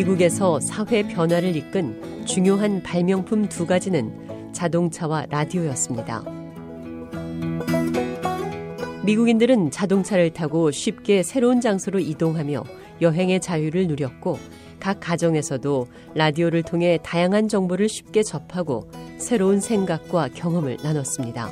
미국에서 사회 변화를 이끈 중요한 발명품 두 가지는 자동차와 라디오였습니다. 미국인들은 자동차를 타고 쉽게 새로운 장소로 이동하며 여행의 자유를 누렸고 각 가정에서도 라디오를 통해 다양한 정보를 쉽게 접하고 새로운 생각과 경험을 나눴습니다.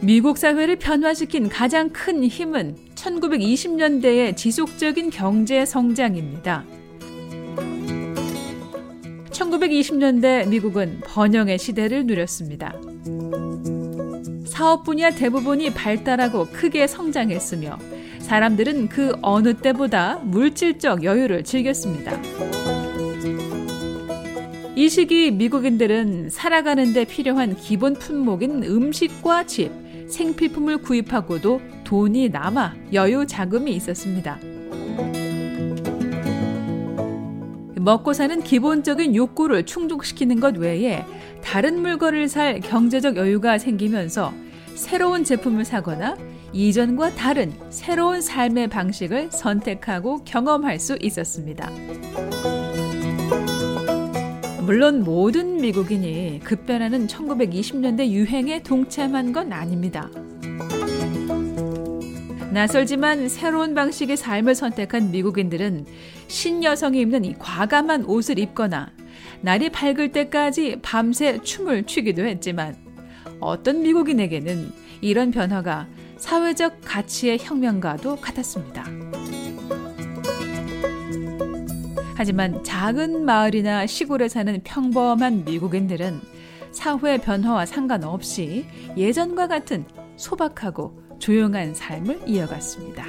미국 사회를 변화시킨 가장 큰 힘은 1920년대의 지속적인 경제 성장입니다. 1920년대 미국은 번영의 시대를 누렸습니다. 사업 분야 대부분이 발달하고 크게 성장했으며 사람들은 그 어느 때보다 물질적 여유를 즐겼습니다. 이 시기 미국인들은 살아가는 데 필요한 기본 품목인 음식과 집, 생필품을 구입하고도 돈이 남아 여유 자금이 있었습니다. 먹고 사는 기본적인 욕구를 충족시키는 것 외에 다른 물건을 살 경제적 여유가 생기면서 새로운 제품을 사거나 이전과 다른 새로운 삶의 방식을 선택하고 경험할 수 있었습니다. 물론 모든 미국인이 급변하는 1920년대 유행에 동참한 건 아닙니다. 낯설지만 새로운 방식의 삶을 선택한 미국인들은 신여성이 입는 이 과감한 옷을 입거나 날이 밝을 때까지 밤새 춤을 추기도 했지만 어떤 미국인에게는 이런 변화가 사회적 가치의 혁명과도 같았습니다. 하지만 작은 마을이나 시골에 사는 평범한 미국인들은 사회 변화와 상관없이 예전과 같은 소박하고 조용한 삶을 이어갔습니다.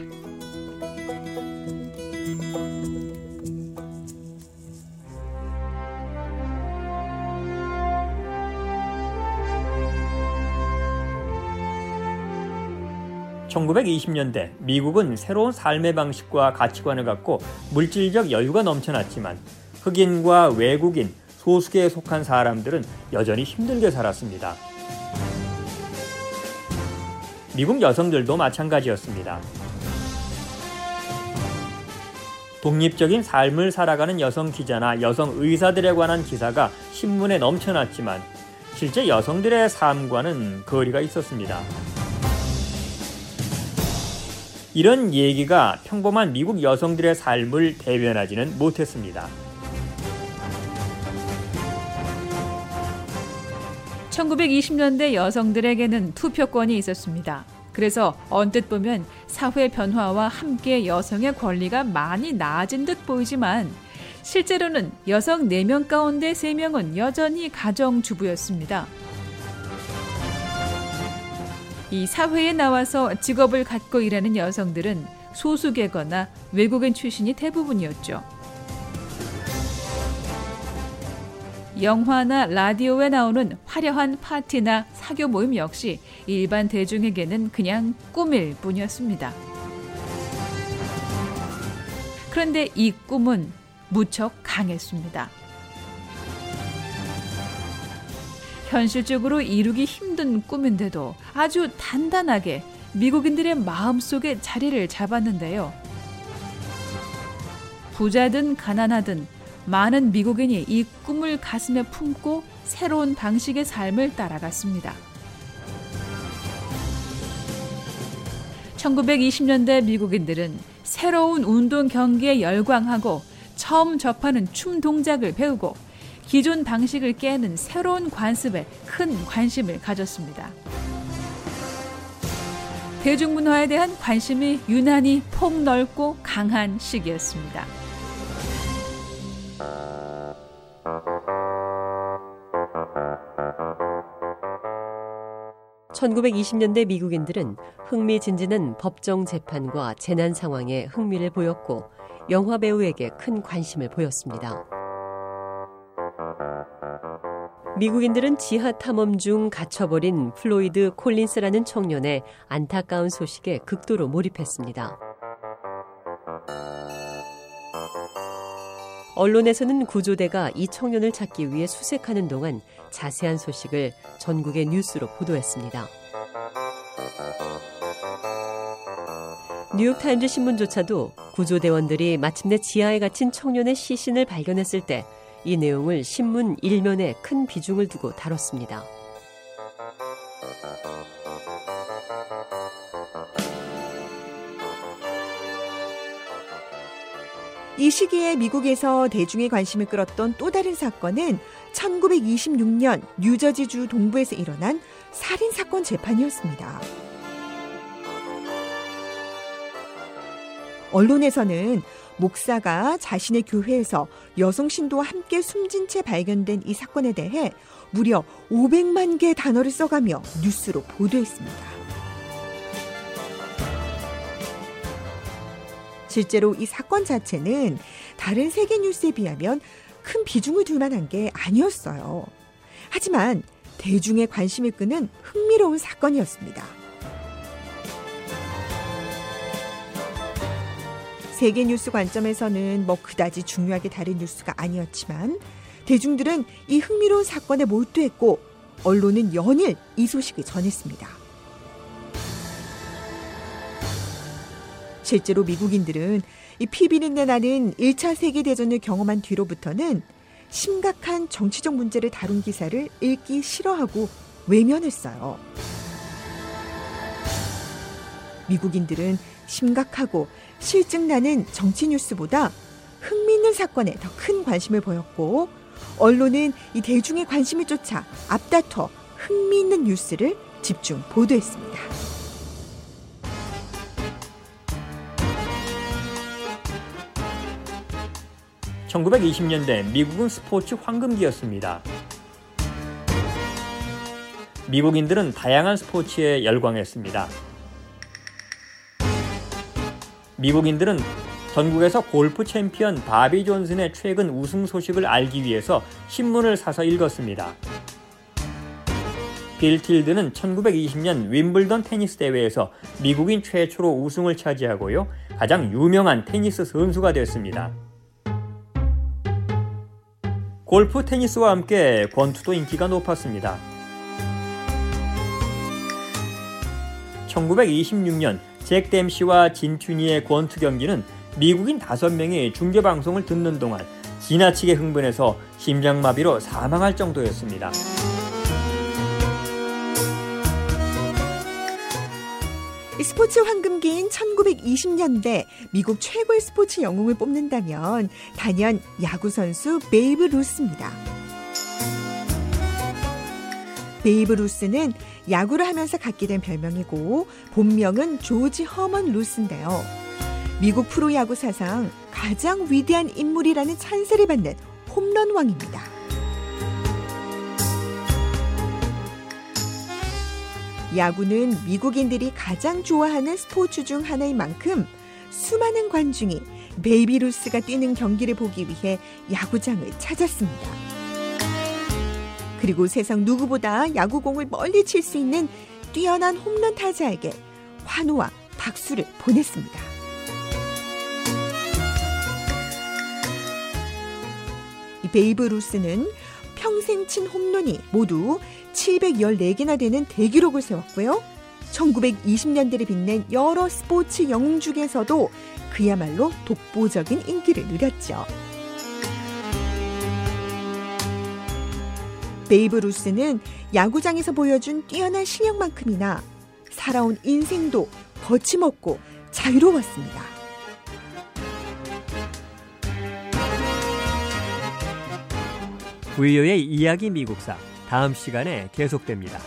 (1920년대) 미국은 새로운 삶의 방식과 가치관을 갖고 물질적 여유가 넘쳐났지만 흑인과 외국인 소수계에 속한 사람들은 여전히 힘들게 살았습니다. 미국 여성들도 마찬가지였습니다. 독립적인 삶을 살아가는 여성 기자나 여성 의사들에 관한 기사가 신문에 넘쳐났지만 실제 여성들의 삶과는 거리가 있었습니다. 이런 얘기가 평범한 미국 여성들의 삶을 대변하지는 못했습니다. 1920년대 여성들에게는 투표권이 있었습니다. 그래서 언뜻 보면 사회 변화와 함께 여성의 권리가 많이 나아진 듯 보이지만 실제로는 여성 4명 가운데 3명은 여전히 가정주부였습니다. 이 사회에 나와서 직업을 갖고 일하는 여성들은 소수계거나 외국인 출신이 대부분이었죠. 영화나 라디오에 나오는 화려한 파티나 사교 모임 역시 일반 대중에게는 그냥 꿈일 뿐이었습니다. 그런데 이 꿈은 무척 강했습니다. 현실적으로 이루기 힘든 꿈인데도 아주 단단하게 미국인들의 마음속에 자리를 잡았는데요. 부자든 가난하든 많은 미국인이 이 꿈을 가슴에 품고 새로운 방식의 삶을 따라갔습니다. 1920년대 미국인들은 새로운 운동 경기에 열광하고 처음 접하는 춤 동작을 배우고 기존 방식을 깨는 새로운 관습에 큰 관심을 가졌습니다. 대중문화에 대한 관심이 유난히 폭넓고 강한 시기였습니다. 1920년대 미국인들은 흥미진진한 법정 재판과 재난 상황에 흥미를 보였고 영화 배우에게 큰 관심을 보였습니다. 미국인들은 지하 탐험 중 갇혀버린 플로이드 콜린스라는 청년의 안타까운 소식에 극도로 몰입했습니다. 언론에서는 구조대가 이 청년을 찾기 위해 수색하는 동안 자세한 소식을 전국의 뉴스로 보도했습니다. 뉴욕타임즈 신문조차도 구조대원들이 마침내 지하에 갇힌 청년의 시신을 발견했을 때 이 내용을 신문 일면에 큰 비중을 두고 다뤘습니다. 이 시기에 미국에서 대중의 관심을 끌었던 또 다른 사건은 1926년 뉴저지주 동부에서 일어난 살인 사건 재판이었습니다. 언론에서는 목사가 자신의 교회에서 여성 신도와 함께 숨진 채 발견된 이 사건에 대해 무려 500만 개의 단어를 써가며 뉴스로 보도했습니다. 실제로 이 사건 자체는 다른 세계 뉴스에 비하면 큰 비중을 둘 만한 게 아니었어요. 하지만 대중의 관심을 끄는 흥미로운 사건이었습니다. 세계 뉴스 관점에서는 뭐 그다지 중요하게 다른 뉴스가 아니었지만 대중들은 이 흥미로운 사건에 몰두했고 언론은 연일 이 소식을 전했습니다. 실제로 미국인들은 이 피비린내 나는 1차 세계대전을 경험한 뒤로부터는 심각한 정치적 문제를 다룬 기사를 읽기 싫어하고 외면했어요. 미국인들은 심각하고 실증나는 정치 뉴스보다 흥미있는 사건에 더 큰 관심을 보였고 언론은 이 대중의 관심을 쫓아 앞다퉈 흥미있는 뉴스를 집중 보도했습니다. 1920년대 미국은 스포츠 황금기였습니다. 미국인들은 다양한 스포츠에 열광했습니다. 미국인들은 전국에서 골프 챔피언 바비 존슨의 최근 우승 소식을 알기 위해서 신문을 사서 읽었습니다. 빌 틸드는 1920년 윈블던 테니스 대회에서 미국인 최초로 우승을 차지하고요. 가장 유명한 테니스 선수가 됐습니다. 골프, 테니스와 함께 권투도 인기가 높았습니다. 1926년 잭 댐시와 진 튜니의 권투 경기는 미국인 5명이 중계 방송을 듣는 동안 지나치게 흥분해서 심장마비로 사망할 정도였습니다. 스포츠 황금기인 1920년대 미국 최고의 스포츠 영웅을 뽑는다면 단연 야구 선수 베이브 루스입니다. 베이브 루스는 야구를 하면서 갖게 된 별명이고 본명은 조지 허먼 루스인데요. 미국 프로야구 사상 가장 위대한 인물이라는 찬사를 받는 홈런왕입니다. 야구는 미국인들이 가장 좋아하는 스포츠 중 하나인 만큼 수많은 관중이 베이브 루스가 뛰는 경기를 보기 위해 야구장을 찾았습니다. 그리고 세상 누구보다 야구공을 멀리 칠 수 있는 뛰어난 홈런 타자에게 환호와 박수를 보냈습니다. 이 베이브 루스는 평생 친 홈런이 모두 714개나 되는 대기록을 세웠고요. 1920년대를 빛낸 여러 스포츠 영웅 중에서도 그야말로 독보적인 인기를 누렸죠. 베이브 루스는 야구장에서 보여준 뛰어난 실력만큼이나 살아온 인생도 거침없고 자유로웠습니다. 부유의 이야기 미국사 다음 시간에 계속됩니다.